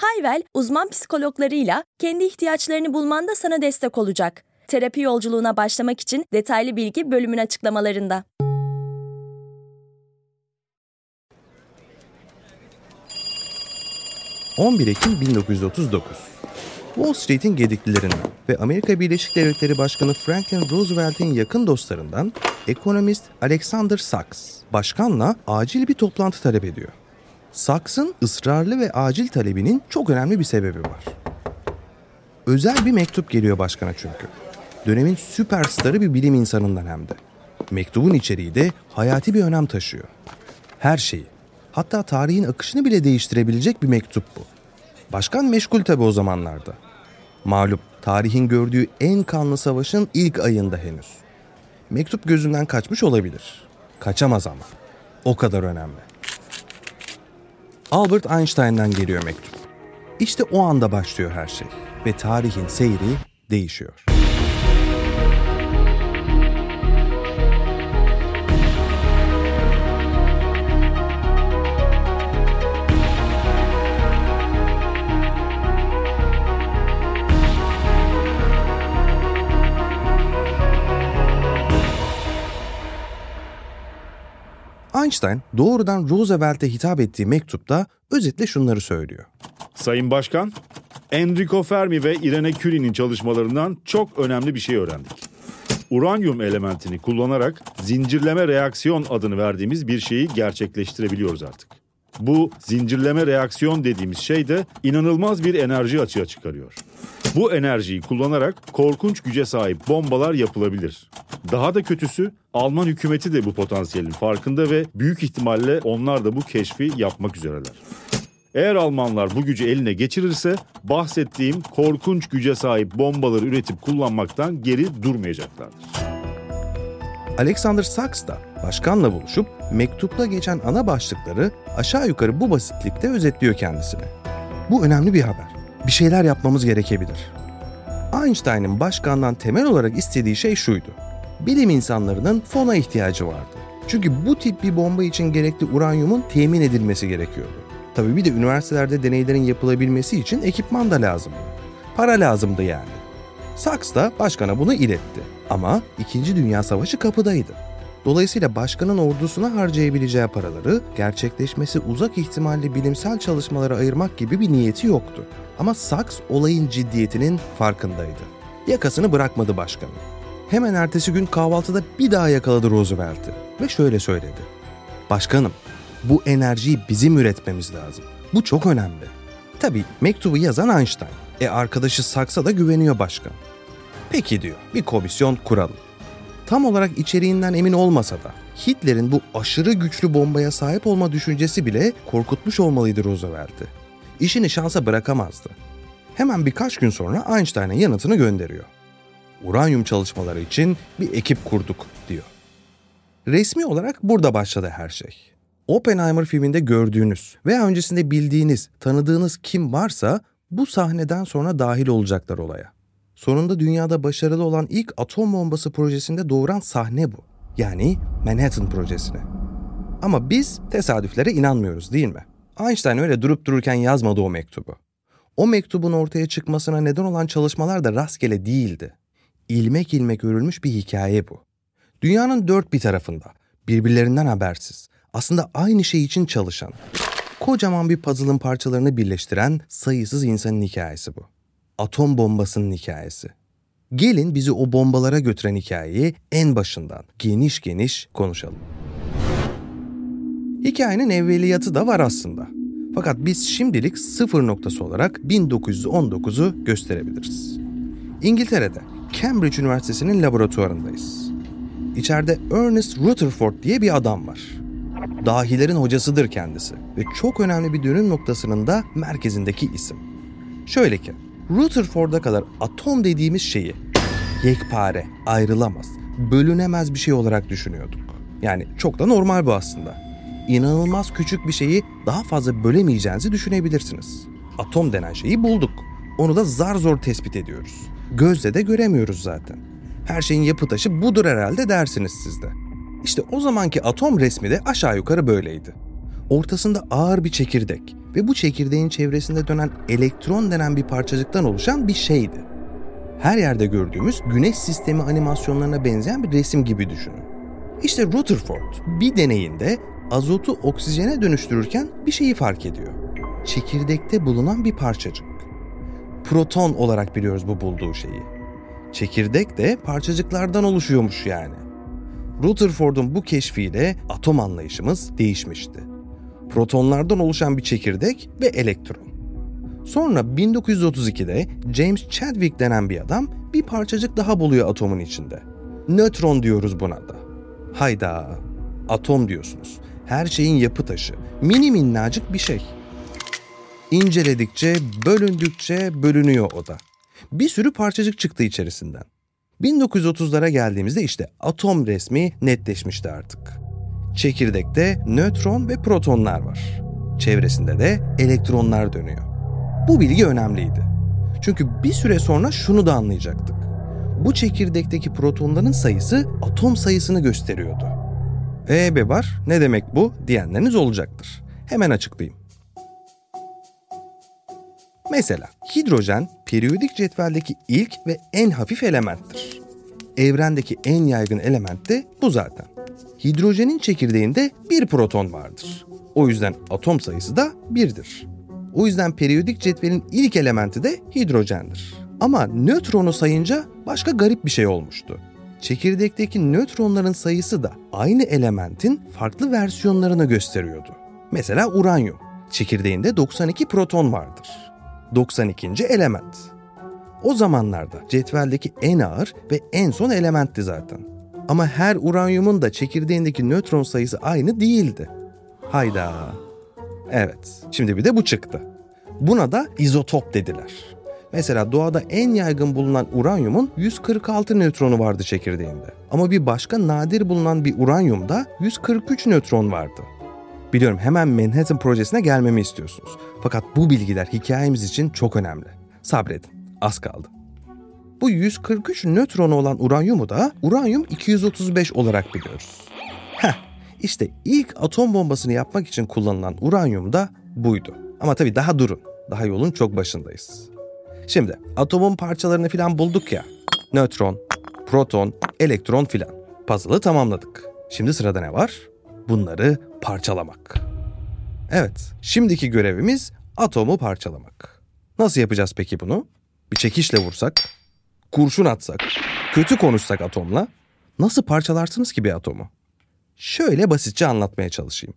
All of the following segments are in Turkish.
Hayvel, uzman psikologlarıyla kendi ihtiyaçlarını bulmanda sana destek olacak. Terapi yolculuğuna başlamak için detaylı bilgi bölümün açıklamalarında. ...11 Ekim 1939. Wall Street'in gediklilerinden ve Amerika Birleşik Devletleri Başkanı Franklin Roosevelt'in yakın dostlarından ekonomist Alexander Sachs, başkanla acil bir toplantı talep ediyor. Sachs'ın ısrarlı ve acil talebinin çok önemli bir sebebi var. Özel bir mektup geliyor başkana çünkü. Dönemin süperstarı bir bilim insanından hem de. Mektubun içeriği de hayati bir önem taşıyor. Her şeyi, hatta tarihin akışını bile değiştirebilecek bir mektup bu. Başkan meşgul tabi o zamanlarda. Malum tarihin gördüğü en kanlı savaşın ilk ayında henüz. Mektup gözünden kaçmış olabilir. Kaçamaz ama. O kadar önemli. Albert Einstein'dan geliyor mektup. İşte o anda başlıyor her şey ve tarihin seyri değişiyor. Einstein doğrudan Roosevelt'e hitap ettiği mektupta özetle şunları söylüyor. Sayın Başkan, Enrico Fermi ve Irene Curie'nin çalışmalarından çok önemli bir şey öğrendik. Uranyum elementini kullanarak zincirleme reaksiyon adını verdiğimiz bir şeyi gerçekleştirebiliyoruz artık. Bu zincirleme reaksiyon dediğimiz şey de inanılmaz bir enerji açığa çıkarıyor. Bu enerjiyi kullanarak korkunç güce sahip bombalar yapılabilir. Daha da kötüsü Alman hükümeti de bu potansiyelin farkında ve büyük ihtimalle onlar da bu keşfi yapmak üzereler. Eğer Almanlar bu gücü eline geçirirse bahsettiğim korkunç güce sahip bombaları üretip kullanmaktan geri durmayacaklardır. Alexander Sachs da başkanla buluşup mektupta geçen ana başlıkları aşağı yukarı bu basitlikte özetliyor kendisine. Bu önemli bir haber. Bir şeyler yapmamız gerekebilir. Einstein'ın başkandan temel olarak istediği şey şuydu. Bilim insanlarının fona ihtiyacı vardı. Çünkü bu tip bir bomba için gerekli uranyumun temin edilmesi gerekiyordu. Tabii bir de üniversitelerde deneylerin yapılabilmesi için ekipman da lazımdı. Para lazımdı yani. Sachs da başkana bunu iletti. Ama 2. Dünya Savaşı kapıdaydı. Dolayısıyla başkanın ordusuna harcayabileceği paraları gerçekleşmesi uzak ihtimalli bilimsel çalışmalara ayırmak gibi bir niyeti yoktu. Ama Sachs olayın ciddiyetinin farkındaydı. Yakasını bırakmadı başkanı. Hemen ertesi gün kahvaltıda bir daha yakaladı Roosevelt'i ve şöyle söyledi. Başkanım, bu enerjiyi bizim üretmemiz lazım. Bu çok önemli. Tabii mektubu yazan Einstein. E arkadaşı Saks'a da güveniyor başkan. Peki diyor, bir komisyon kuralım. Tam olarak içeriğinden emin olmasa da Hitler'in bu aşırı güçlü bombaya sahip olma düşüncesi bile korkutmuş olmalıydı Roosevelt'i. İşini şansa bırakamazdı. Hemen birkaç gün sonra Einstein'ın yanıtını gönderiyor. Uranyum çalışmaları için bir ekip kurduk diyor. Resmi olarak burada başladı her şey. Oppenheimer filminde gördüğünüz veya öncesinde bildiğiniz, tanıdığınız kim varsa bu sahneden sonra dahil olacaklar olaya. Sonunda dünyada başarılı olan ilk atom bombası projesinde doğuran sahne bu. Yani Manhattan projesine. Ama biz tesadüflere inanmıyoruz değil mi? Einstein öyle durup dururken yazmadı o mektubu. O mektubun ortaya çıkmasına neden olan çalışmalar da rastgele değildi. İlmek ilmek örülmüş bir hikaye bu. Dünyanın dört bir tarafında, birbirlerinden habersiz, aslında aynı şey için çalışan, kocaman bir puzzle'ın parçalarını birleştiren sayısız insanın hikayesi bu. Atom bombasının hikayesi. Gelin bizi o bombalara götüren hikayeyi en başından geniş geniş konuşalım. Hikayenin evveliyatı da var aslında. Fakat biz şimdilik sıfır noktası olarak 1919'u gösterebiliriz. İngiltere'de Cambridge Üniversitesi'nin laboratuvarındayız. İçeride Ernest Rutherford diye bir adam var. Dahilerin hocasıdır kendisi ve çok önemli bir dönüm noktasının da merkezindeki isim. Şöyle ki, Rutherford'a kadar atom dediğimiz şeyi yekpare, ayrılamaz, bölünemez bir şey olarak düşünüyorduk. Yani çok da normal bu aslında. İnanılmaz küçük bir şeyi daha fazla bölemeyeceğinizi düşünebilirsiniz. Atom denen şeyi bulduk. Onu da zar zor tespit ediyoruz. Gözle de göremiyoruz zaten. Her şeyin yapı taşı budur herhalde dersiniz siz de. İşte o zamanki atom resmi de aşağı yukarı böyleydi. Ortasında ağır bir çekirdek ve bu çekirdeğin çevresinde dönen elektron denen bir parçacıktan oluşan bir şeydi. Her yerde gördüğümüz güneş sistemi animasyonlarına benzeyen bir resim gibi düşünün. İşte Rutherford bir deneyinde azotu oksijene dönüştürürken bir şeyi fark ediyor. Çekirdekte bulunan bir parçacık. Proton olarak biliyoruz bu bulduğu şeyi. Çekirdek de parçacıklardan oluşuyormuş yani. Rutherford'un bu keşfiyle atom anlayışımız değişmişti. Protonlardan oluşan bir çekirdek ve elektron. Sonra 1932'de James Chadwick denen bir adam bir parçacık daha buluyor atomun içinde. Nötron diyoruz buna da. Hayda, atom diyorsunuz. Her şeyin yapı taşı. Mini minnacık bir şey. İnceledikçe, bölündükçe bölünüyor o da. Bir sürü parçacık çıktı içerisinden. 1930'lara geldiğimizde işte atom resmi netleşmişti artık. Çekirdekte nötron ve protonlar var. Çevresinde de elektronlar dönüyor. Bu bilgi önemliydi. Çünkü bir süre sonra şunu da anlayacaktık. Bu çekirdekteki protonların sayısı atom sayısını gösteriyordu. E be var ne demek bu diyenleriniz olacaktır. Hemen açıklayayım. Mesela hidrojen periyodik cetveldeki ilk ve en hafif elementtir. Evrendeki en yaygın element de bu zaten. Hidrojenin çekirdeğinde bir proton vardır. O yüzden atom sayısı da birdir. O yüzden periyodik cetvelin ilk elementi de hidrojendir. Ama nötronu sayınca başka garip bir şey olmuştu. Çekirdekteki nötronların sayısı da aynı elementin farklı versiyonlarını gösteriyordu. Mesela uranyum. Çekirdeğinde 92 proton vardır. 92. element. O zamanlarda cetveldeki en ağır ve en son elementti zaten. Ama her uranyumun da çekirdeğindeki nötron sayısı aynı değildi. Hayda. Evet, şimdi bir de bu çıktı. Buna da izotop dediler. Mesela doğada en yaygın bulunan uranyumun 146 nötronu vardı çekirdeğinde. Ama bir başka nadir bulunan bir uranyumda 143 nötron vardı. Biliyorum hemen Manhattan projesine gelmemi istiyorsunuz. Fakat bu bilgiler hikayemiz için çok önemli. Sabredin, az kaldı. Bu 143 nötronu olan uranyumu da uranyum 235 olarak biliyoruz. Heh, işte ilk atom bombasını yapmak için kullanılan uranyum da buydu. Ama tabii daha durun. Daha yolun çok başındayız. Şimdi atomun parçalarını filan bulduk ya. Nötron, proton, elektron filan. Puzzle'ı tamamladık. Şimdi sırada ne var? Bunları parçalamak. Evet, şimdiki görevimiz atomu parçalamak. Nasıl yapacağız peki bunu? Bir çekişle vursak, kurşun atsak, kötü konuşsak atomla nasıl parçalarsınız ki bir atomu? Şöyle basitçe anlatmaya çalışayım.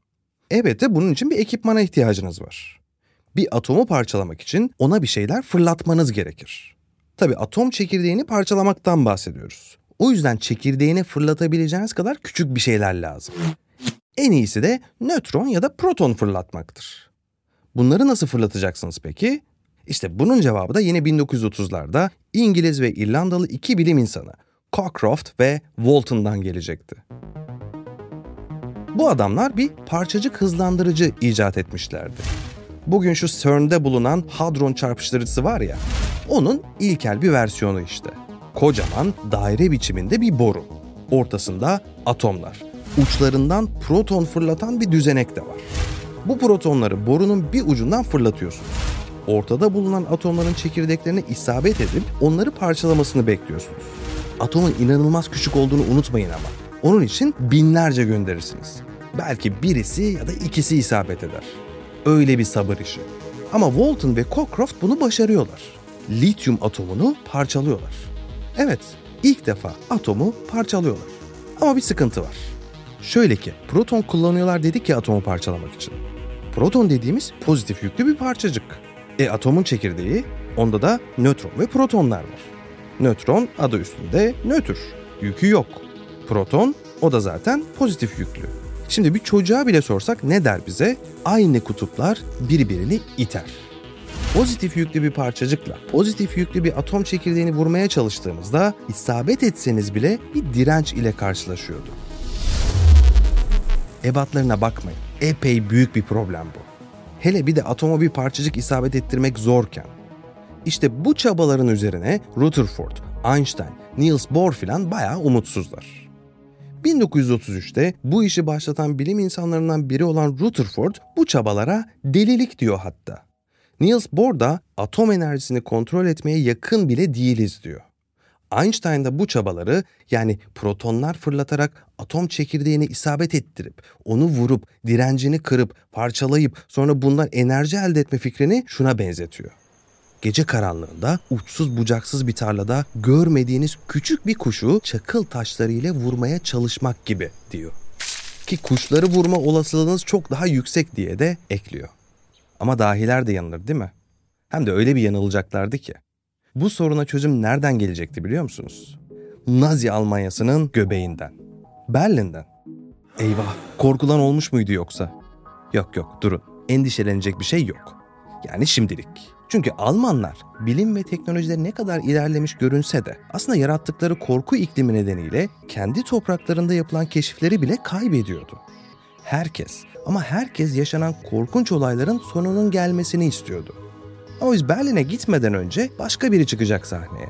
Elbette bunun için bir ekipmana ihtiyacınız var. Bir atomu parçalamak için ona bir şeyler fırlatmanız gerekir. Tabi atom çekirdeğini parçalamaktan bahsediyoruz. O yüzden çekirdeğini fırlatabileceğiniz kadar küçük bir şeyler lazım. En iyisi de nötron ya da proton fırlatmaktır. Bunları nasıl fırlatacaksınız peki? İşte bunun cevabı da yine 1930'larda İngiliz ve İrlandalı iki bilim insanı Cockcroft ve Walton'dan gelecekti. Bu adamlar bir parçacık hızlandırıcı icat etmişlerdi. Bugün şu CERN'de bulunan hadron çarpıştırıcısı var ya, onun ilkel bir versiyonu işte. Kocaman daire biçiminde bir boru. Ortasında atomlar uçlarından proton fırlatan bir düzenek de var. Bu protonları borunun bir ucundan fırlatıyorsunuz. Ortada bulunan atomların çekirdeklerine isabet edip onları parçalamasını bekliyorsunuz. Atomun inanılmaz küçük olduğunu unutmayın ama. Onun için binlerce gönderirsiniz. Belki birisi ya da ikisi isabet eder. Öyle bir sabır işi. Ama Walton ve Cockcroft bunu başarıyorlar. Lityum atomunu parçalıyorlar. Evet, ilk defa atomu parçalıyorlar. Ama bir sıkıntı var. Şöyle ki proton kullanıyorlar dedik ya atomu parçalamak için. Proton dediğimiz pozitif yüklü bir parçacık. E atomun çekirdeği onda da nötron ve protonlar var. Nötron adı üstünde nötr. Yükü yok. Proton o da zaten pozitif yüklü. Şimdi bir çocuğa bile sorsak ne der bize? Aynı kutuplar birbirini iter. Pozitif yüklü bir parçacıkla pozitif yüklü bir atom çekirdeğini vurmaya çalıştığımızda isabet etseniz bile bir direnç ile karşılaşıyordu. Ebatlarına bakmayın. Epey büyük bir problem bu. Hele bir de atoma bir parçacık isabet ettirmek zorken. İşte bu çabaların üzerine Rutherford, Einstein, Niels Bohr filan bayağı umutsuzlar. 1933'te bu işi başlatan bilim insanlarından biri olan Rutherford bu çabalara delilik diyor hatta. Niels Bohr da atom enerjisini kontrol etmeye yakın bile değiliz diyor. Einstein da bu çabaları yani protonlar fırlatarak atom çekirdeğini isabet ettirip, onu vurup, direncini kırıp, parçalayıp sonra bundan enerji elde etme fikrini şuna benzetiyor. Gece karanlığında uçsuz bucaksız bir tarlada görmediğiniz küçük bir kuşu çakıl taşlarıyla vurmaya çalışmak gibi diyor. Ki kuşları vurma olasılığınız çok daha yüksek diye de ekliyor. Ama dahiler de yanılır değil mi? Hem de öyle bir yanılacaklardı ki. Bu soruna çözüm nereden gelecekti biliyor musunuz? Nazi Almanyası'nın göbeğinden. Berlin'den. Eyvah, korkulan olmuş muydu yoksa? Yok yok, durun. Endişelenecek bir şey yok. Yani şimdilik. Çünkü Almanlar bilim ve teknolojide ne kadar ilerlemiş görünse de aslında yarattıkları korku iklimi nedeniyle kendi topraklarında yapılan keşifleri bile kaybediyordu. Herkes ama herkes yaşanan korkunç olayların sonunun gelmesini istiyordu. Ama biz Berlin'e gitmeden önce başka biri çıkacak sahneye.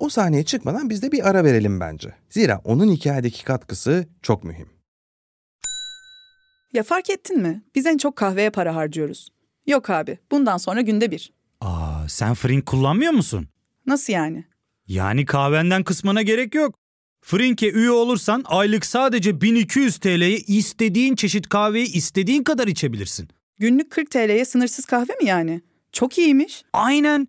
O sahneye çıkmadan biz de bir ara verelim bence. Zira onun hikayedeki katkısı çok mühim. Ya fark ettin mi? Biz en çok kahveye para harcıyoruz. Yok abi, bundan sonra günde bir. Aa, sen Frink kullanmıyor musun? Nasıl yani? Yani kahvenden kısmına gerek yok. Frink'e üye olursan aylık sadece 1200 TL'ye istediğin çeşit kahveyi istediğin kadar içebilirsin. Günlük 40 TL'ye sınırsız kahve mi yani? Çok iyiymiş. Aynen.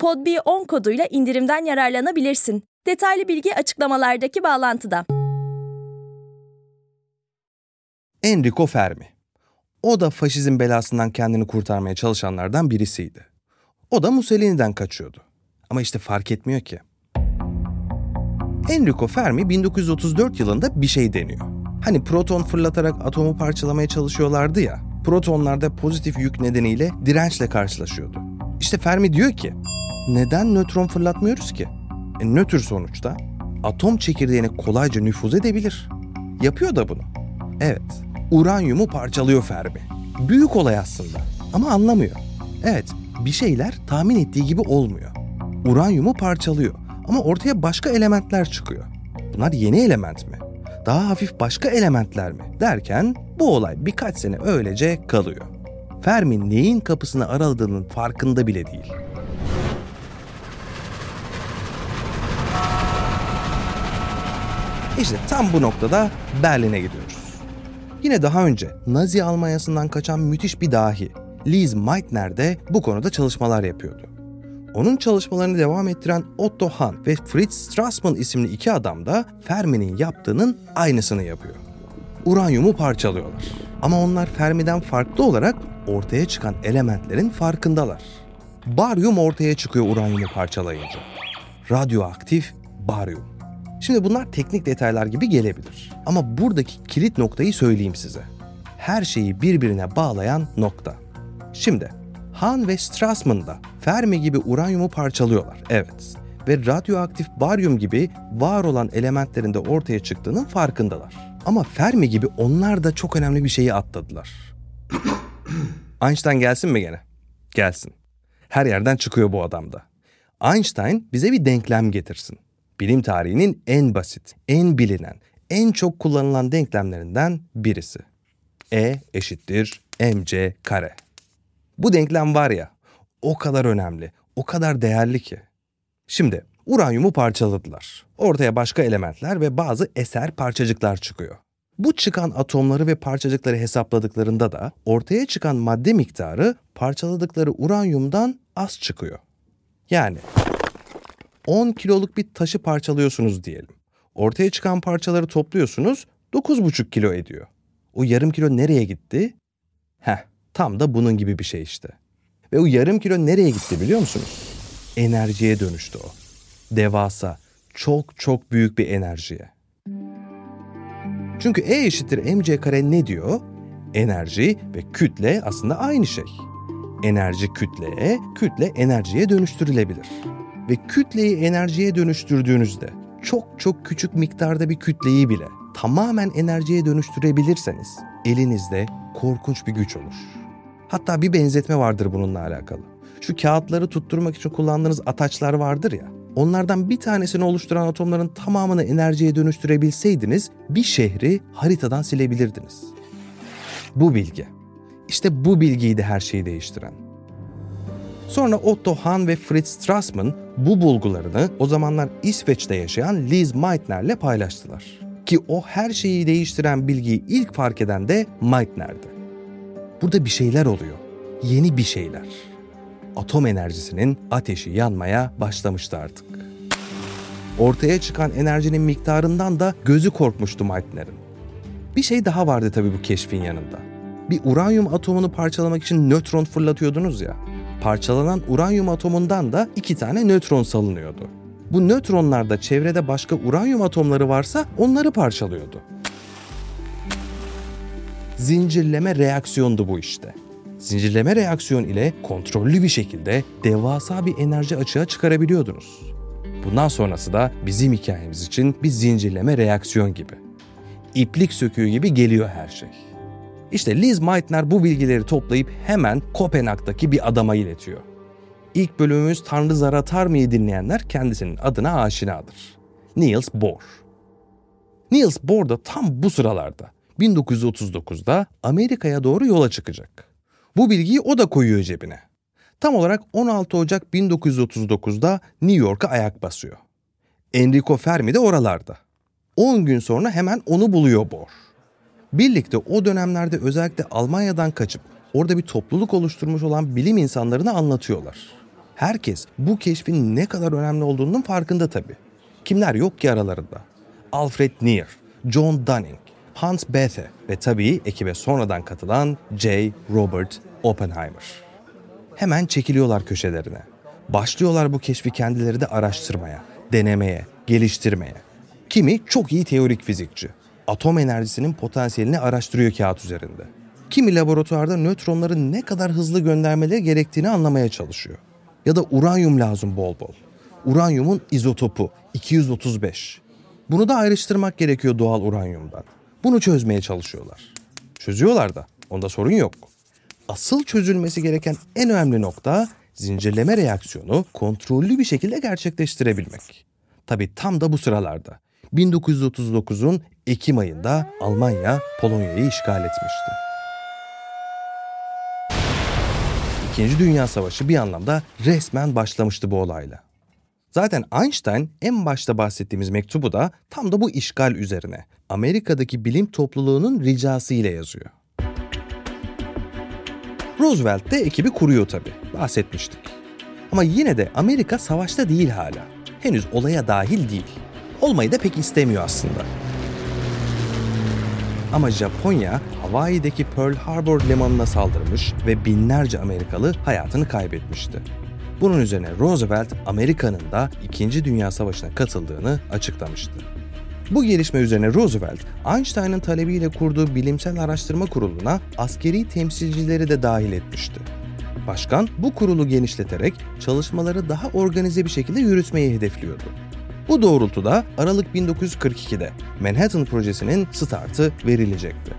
podb10 koduyla indirimden yararlanabilirsin. Detaylı bilgi açıklamalardaki bağlantıda. Enrico Fermi. O da faşizm belasından kendini kurtarmaya çalışanlardan birisiydi. O da Mussolini'den kaçıyordu. Ama işte fark etmiyor ki. Enrico Fermi 1934 yılında bir şey deniyor. Hani proton fırlatarak atomu parçalamaya çalışıyorlardı ya. Protonlarda pozitif yük nedeniyle dirençle karşılaşıyordu. İşte Fermi diyor ki, neden nötron fırlatmıyoruz ki? E, nötr sonuçta atom çekirdeğine kolayca nüfuz edebilir. Yapıyor da bunu. Evet, uranyumu parçalıyor Fermi. Büyük olay aslında ama anlamıyor. Evet, bir şeyler tahmin ettiği gibi olmuyor. Uranyumu parçalıyor ama ortaya başka elementler çıkıyor. Bunlar yeni element mi? Daha hafif başka elementler mi? Derken bu olay birkaç sene öylece kalıyor. Fermi neyin kapısını araladığının farkında bile değil. İşte tam bu noktada Berlin'e gidiyoruz. Yine daha önce Nazi Almanyası'ndan kaçan müthiş bir dahi Liz Meitner de bu konuda çalışmalar yapıyordu. Onun çalışmalarını devam ettiren Otto Hahn ve Fritz Strassmann isimli iki adam da Fermi'nin yaptığının aynısını yapıyor. Uranyumu parçalıyorlar. Ama onlar Fermi'den farklı olarak ortaya çıkan elementlerin farkındalar. Baryum ortaya çıkıyor uranyumu parçalayınca. Radyoaktif baryum. Şimdi bunlar teknik detaylar gibi gelebilir. Ama buradaki kilit noktayı söyleyeyim size. Her şeyi birbirine bağlayan nokta. Şimdi Hahn ve Strassmann da Fermi gibi uranyumu parçalıyorlar. Evet. Ve radyoaktif baryum gibi var olan elementlerin de ortaya çıktığının farkındalar. Ama Fermi gibi onlar da çok önemli bir şeyi atladılar. Einstein gelsin mi gene? Gelsin. Her yerden çıkıyor bu adamda. Einstein bize bir denklem getirsin. Bilim tarihinin en basit, en bilinen, en çok kullanılan denklemlerinden birisi. E eşittir mc kare. Bu denklem var ya, o kadar önemli, o kadar değerli ki. Şimdi uranyumu parçaladılar. Ortaya başka elementler ve bazı eser parçacıklar çıkıyor. Bu çıkan atomları ve parçacıkları hesapladıklarında da ortaya çıkan madde miktarı parçaladıkları uranyumdan az çıkıyor. Yani 10 kiloluk bir taşı parçalıyorsunuz diyelim. Ortaya çıkan parçaları topluyorsunuz 9,5 kilo ediyor. O yarım kilo nereye gitti? Heh, tam da bunun gibi bir şey işte. Ve o yarım kilo nereye gitti biliyor musunuz? Enerjiye dönüştü o. Devasa, çok çok büyük bir enerjiye. Çünkü E eşittir mc kare ne diyor? Enerji ve kütle aslında aynı şey. Enerji kütleye, kütle enerjiye dönüştürülebilir. Ve kütleyi enerjiye dönüştürdüğünüzde çok çok küçük miktarda bir kütleyi bile tamamen enerjiye dönüştürebilirseniz elinizde korkunç bir güç olur. Hatta bir benzetme vardır bununla alakalı. Şu kağıtları tutturmak için kullandığınız ataçlar vardır ya. Onlardan bir tanesini oluşturan atomların tamamını enerjiye dönüştürebilseydiniz bir şehri haritadan silebilirdiniz. Bu bilgi. İşte bu bilgiydi her şeyi değiştiren. Sonra Otto Hahn ve Fritz Strassmann bu bulgularını o zamanlar İsveç'te yaşayan Liz Meitner'le paylaştılar. Ki o her şeyi değiştiren bilgiyi ilk fark eden de Meitner'di. Burada bir şeyler oluyor. Yeni bir şeyler. Atom enerjisinin ateşi yanmaya başlamıştı artık. Ortaya çıkan enerjinin miktarından da gözü korkmuştu Meitner'in. Bir şey daha vardı tabii bu keşfin yanında. Bir uranyum atomunu parçalamak için nötron fırlatıyordunuz ya. Parçalanan uranyum atomundan da iki tane nötron salınıyordu. Bu nötronlar da çevrede başka uranyum atomları varsa onları parçalıyordu. Zincirleme reaksiyondu bu işte. Zincirleme reaksiyon ile kontrollü bir şekilde devasa bir enerji açığa çıkarabiliyordunuz. Bundan sonrası da bizim hikayemiz için bir zincirleme reaksiyon gibi. İplik söküğü gibi geliyor her şey. İşte Liz Meitner bu bilgileri toplayıp hemen Kopenhag'daki bir adama iletiyor. İlk bölümümüz Tanrı Zar Atar mı'yı dinleyenler kendisinin adına aşinadır. Niels Bohr. Niels Bohr da tam bu sıralarda 1939'da Amerika'ya doğru yola çıkacak. Bu bilgiyi o da koyuyor cebine. Tam olarak 16 Ocak 1939'da New York'a ayak basıyor. Enrico Fermi de oralarda. 10 gün sonra hemen onu buluyor Bohr. Birlikte o dönemlerde özellikle Almanya'dan kaçıp orada bir topluluk oluşturmuş olan bilim insanlarını anlatıyorlar. Herkes bu keşfin ne kadar önemli olduğunun farkında tabii. Kimler yok ki aralarında? Alfred Neer, John Dunning, Hans Bethe ve tabii ekibe sonradan katılan J. Robert Oppenheimer. Hemen çekiliyorlar köşelerine. Başlıyorlar bu keşfi kendileri de araştırmaya, denemeye, geliştirmeye. Kimi çok iyi teorik fizikçi. Atom enerjisinin potansiyelini araştırıyor kağıt üzerinde. Kimi laboratuvarda nötronları ne kadar hızlı göndermeleri gerektiğini anlamaya çalışıyor. Ya da uranyum lazım bol bol. Uranyumun izotopu 235. Bunu da ayrıştırmak gerekiyor doğal uranyumdan. Bunu çözmeye çalışıyorlar. Çözüyorlar da. Onda sorun yok. Asıl çözülmesi gereken en önemli nokta zincirleme reaksiyonu kontrollü bir şekilde gerçekleştirebilmek. Tabi tam da bu sıralarda. 1939'un Ekim ayında Almanya Polonya'yı işgal etmişti. İkinci Dünya Savaşı bir anlamda resmen başlamıştı bu olayla. Zaten Einstein en başta bahsettiğimiz mektubu da tam da bu işgal üzerine Amerika'daki bilim topluluğunun ricası ile yazıyor. Roosevelt de ekibi kuruyor tabii. Bahsetmiştik. Ama yine de Amerika savaşta değil hala. Henüz olaya dahil değil. Olmayı da pek istemiyor aslında. Ama Japonya Hawaii'deki Pearl Harbor limanına saldırmış ve binlerce Amerikalı hayatını kaybetmişti. Bunun üzerine Roosevelt Amerika'nın da 2. Dünya Savaşı'na katıldığını açıklamıştı. Bu gelişme üzerine Roosevelt, Einstein'ın talebiyle kurduğu bilimsel araştırma kuruluna askeri temsilcileri de dahil etmişti. Başkan bu kurulu genişleterek çalışmaları daha organize bir şekilde yürütmeyi hedefliyordu. Bu doğrultuda Aralık 1942'de Manhattan projesinin startı verilecekti.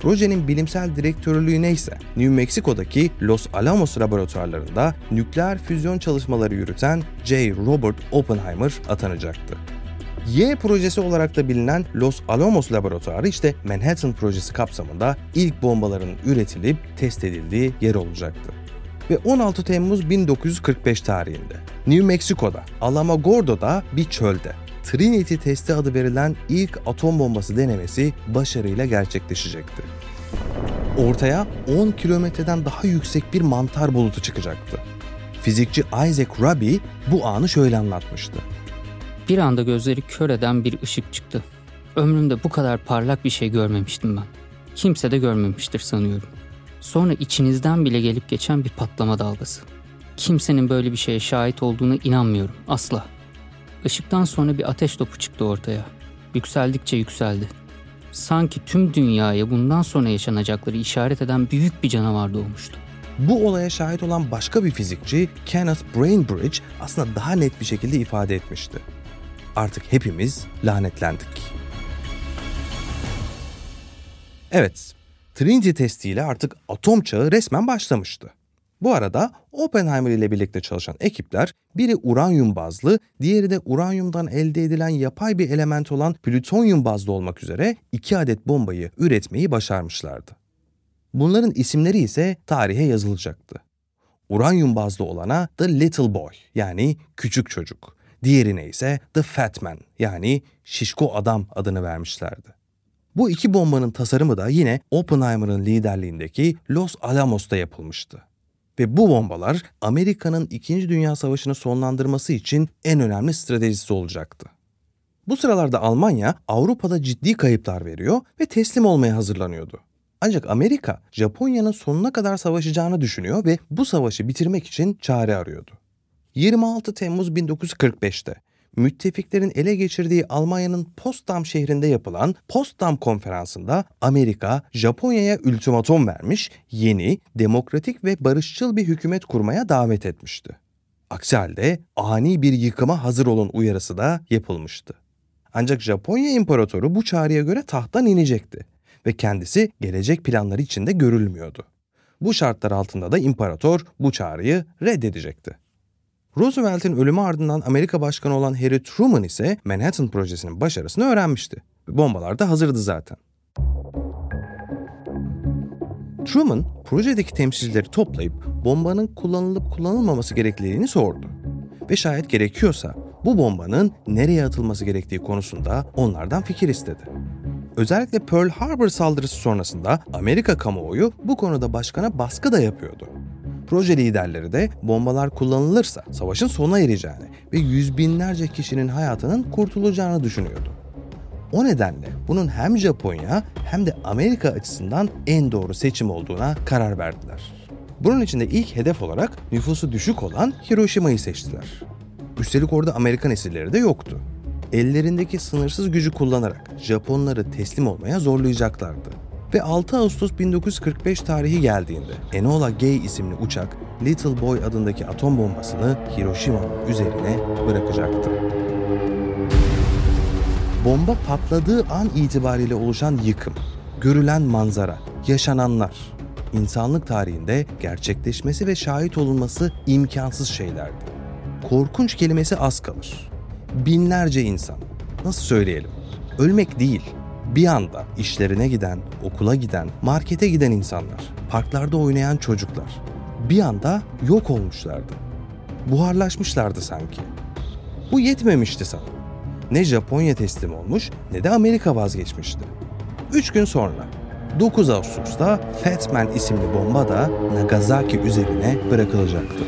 Projenin bilimsel direktörlüğüne ise New Mexico'daki Los Alamos laboratuvarlarında nükleer füzyon çalışmaları yürüten J. Robert Oppenheimer atanacaktı. Y projesi olarak da bilinen Los Alamos laboratuvarı işte Manhattan projesi kapsamında ilk bombaların üretilip test edildiği yer olacaktı. Ve 16 Temmuz 1945 tarihinde New Mexico'da Alamogordo'da bir çölde Trinity testi adı verilen ilk atom bombası denemesi başarıyla gerçekleşecekti. Ortaya 10 kilometreden daha yüksek bir mantar bulutu çıkacaktı. Fizikçi Isaac Rabi bu anı şöyle anlatmıştı. Bir anda gözleri kör eden bir ışık çıktı. Ömrümde bu kadar parlak bir şey görmemiştim ben. Kimse de görmemiştir sanıyorum. Sonra içinizden bile gelip geçen bir patlama dalgası. Kimsenin böyle bir şeye şahit olduğuna inanmıyorum asla. Işıktan sonra bir ateş topu çıktı ortaya. Yükseldikçe yükseldi. Sanki tüm dünyaya bundan sonra yaşanacakları işaret eden büyük bir canavar doğmuştu. Bu olaya şahit olan başka bir fizikçi Kenneth Brainbridge aslında daha net bir şekilde ifade etmişti. Artık hepimiz lanetlendik. Evet, Trinity testiyle artık atom çağı resmen başlamıştı. Bu arada Oppenheimer ile birlikte çalışan ekipler biri uranyum bazlı, diğeri de uranyumdan elde edilen yapay bir element olan plütonyum bazlı olmak üzere iki adet bombayı üretmeyi başarmışlardı. Bunların isimleri ise tarihe yazılacaktı. Uranyum bazlı olana The Little Boy yani küçük çocuk, diğerine ise The Fat Man yani şişko adam adını vermişlerdi. Bu iki bombanın tasarımı da yine Oppenheimer'ın liderliğindeki Los Alamos'ta yapılmıştı. Ve bu bombalar Amerika'nın 2. Dünya Savaşı'nı sonlandırması için en önemli stratejisi olacaktı. Bu sıralarda Almanya Avrupa'da ciddi kayıplar veriyor ve teslim olmaya hazırlanıyordu. Ancak Amerika Japonya'nın sonuna kadar savaşacağını düşünüyor ve bu savaşı bitirmek için çare arıyordu. 26 Temmuz 1945'te müttefiklerin ele geçirdiği Almanya'nın Potsdam şehrinde yapılan Potsdam konferansında Amerika Japonya'ya ultimatom vermiş, yeni, demokratik ve barışçıl bir hükümet kurmaya davet etmişti. Aksi halde ani bir yıkıma hazır olun uyarısı da yapılmıştı. Ancak Japonya İmparatoru bu çağrıya göre tahttan inecekti ve kendisi gelecek planları içinde görülmüyordu. Bu şartlar altında da imparator bu çağrıyı reddedecekti. Roosevelt'in ölümü ardından Amerika Başkanı olan Harry Truman ise Manhattan projesinin başarısını öğrenmişti. Bombalar da hazırdı zaten. Truman, projedeki temsilcileri toplayıp bombanın kullanılıp kullanılmaması gerekliliğini sordu. Ve şayet gerekiyorsa bu bombanın nereye atılması gerektiği konusunda onlardan fikir istedi. Özellikle Pearl Harbor saldırısı sonrasında Amerika kamuoyu bu konuda başkana baskı da yapıyordu. Proje liderleri de bombalar kullanılırsa savaşın sona ereceğini ve yüz binlerce kişinin hayatının kurtulacağını düşünüyordu. O nedenle bunun hem Japonya hem de Amerika açısından en doğru seçim olduğuna karar verdiler. Bunun için de ilk hedef olarak nüfusu düşük olan Hiroşima'yı seçtiler. Üstelik orada Amerikan esirleri de yoktu. Ellerindeki sınırsız gücü kullanarak Japonları teslim olmaya zorlayacaklardı. Ve 6 Ağustos 1945 tarihi geldiğinde Enola Gay isimli uçak Little Boy adındaki atom bombasını Hiroşima'nın üzerine bırakacaktı. Bomba patladığı an itibariyle oluşan yıkım, görülen manzara, yaşananlar, insanlık tarihinde gerçekleşmesi ve şahit olunması imkansız şeylerdi. Korkunç kelimesi az kalır. Binlerce insan, nasıl söyleyelim, ölmek değil, bir anda işlerine giden, okula giden, markete giden insanlar, parklarda oynayan çocuklar bir anda yok olmuşlardı. Buharlaşmışlardı sanki. Bu yetmemişti sanırım. Ne Japonya teslim olmuş ne de Amerika vazgeçmişti. Üç gün sonra 9 Ağustos'ta Fat Man isimli bomba da Nagasaki üzerine bırakılacaktı.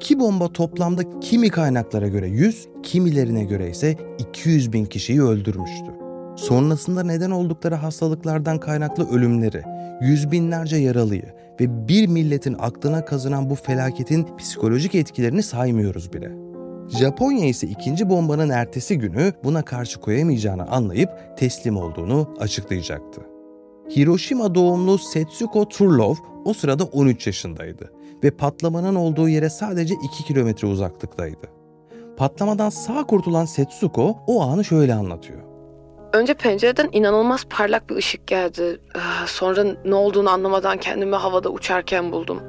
İki bomba toplamda kimi kaynaklara göre 100, kimilerine göre ise 200 bin kişiyi öldürmüştü. Sonrasında neden oldukları hastalıklardan kaynaklı ölümleri, yüz binlerce yaralıyı ve bir milletin aklına kazınan bu felaketin psikolojik etkilerini saymıyoruz bile. Japonya ise ikinci bombanın ertesi günü buna karşı koyamayacağını anlayıp teslim olduğunu açıklayacaktı. Hiroşima doğumlu Setsuko Turlov o sırada 13 yaşındaydı ve patlamanın olduğu yere sadece 2 kilometre uzaklıktaydı. Patlamadan sağ kurtulan Setsuko o anı şöyle anlatıyor. Önce pencereden inanılmaz parlak bir ışık geldi. Ah, Sonra ne olduğunu anlamadan kendimi havada uçarken buldum.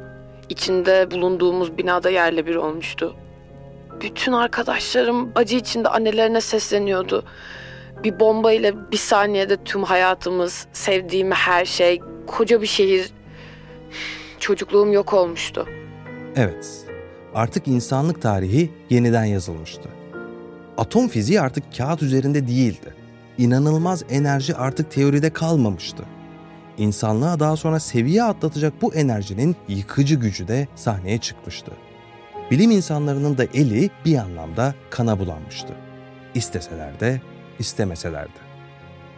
İçinde bulunduğumuz binada yerle bir olmuştu. Bütün arkadaşlarım acı içinde annelerine sesleniyordu. Bir bomba ile bir saniyede tüm hayatımız, sevdiğim her şey, koca bir şehir Çocukluğum yok olmuştu. Evet, artık insanlık tarihi yeniden yazılmıştı. Atom fiziği artık kağıt üzerinde değildi. İnanılmaz enerji artık teoride kalmamıştı. İnsanlığa daha sonra seviye atlatacak bu enerjinin yıkıcı gücü de sahneye çıkmıştı. Bilim insanlarının da eli bir anlamda kana bulanmıştı. İsteseler de, istemeseler de.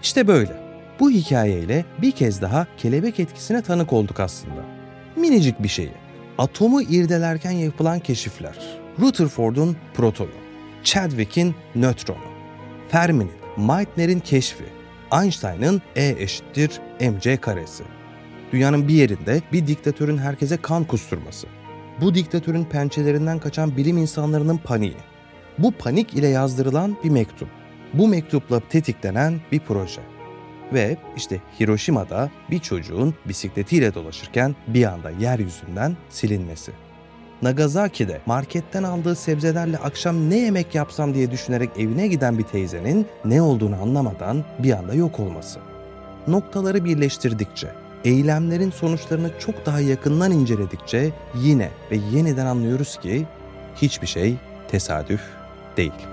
İşte böyle. Bu hikayeyle bir kez daha kelebek etkisine tanık olduk aslında. Minicik bir şeyi. Atomu irdelerken yapılan keşifler. Rutherford'un protonu, Chadwick'in nötronu, Fermi'nin, Meitner'in keşfi, Einstein'ın E eşittir mc karesi. Dünyanın bir yerinde bir diktatörün herkese kan kusturması. Bu diktatörün pençelerinden kaçan bilim insanlarının paniği. Bu panik ile yazdırılan bir mektup. Bu mektupla tetiklenen bir proje. Ve işte Hiroşima'da bir çocuğun bisikletiyle dolaşırken bir anda yeryüzünden silinmesi. Nagasaki'de marketten aldığı sebzelerle akşam ne yemek yapsam diye düşünerek evine giden bir teyzenin ne olduğunu anlamadan bir anda yok olması. Noktaları birleştirdikçe, eylemlerin sonuçlarını çok daha yakından inceledikçe yine ve yeniden anlıyoruz ki hiçbir şey tesadüf değil.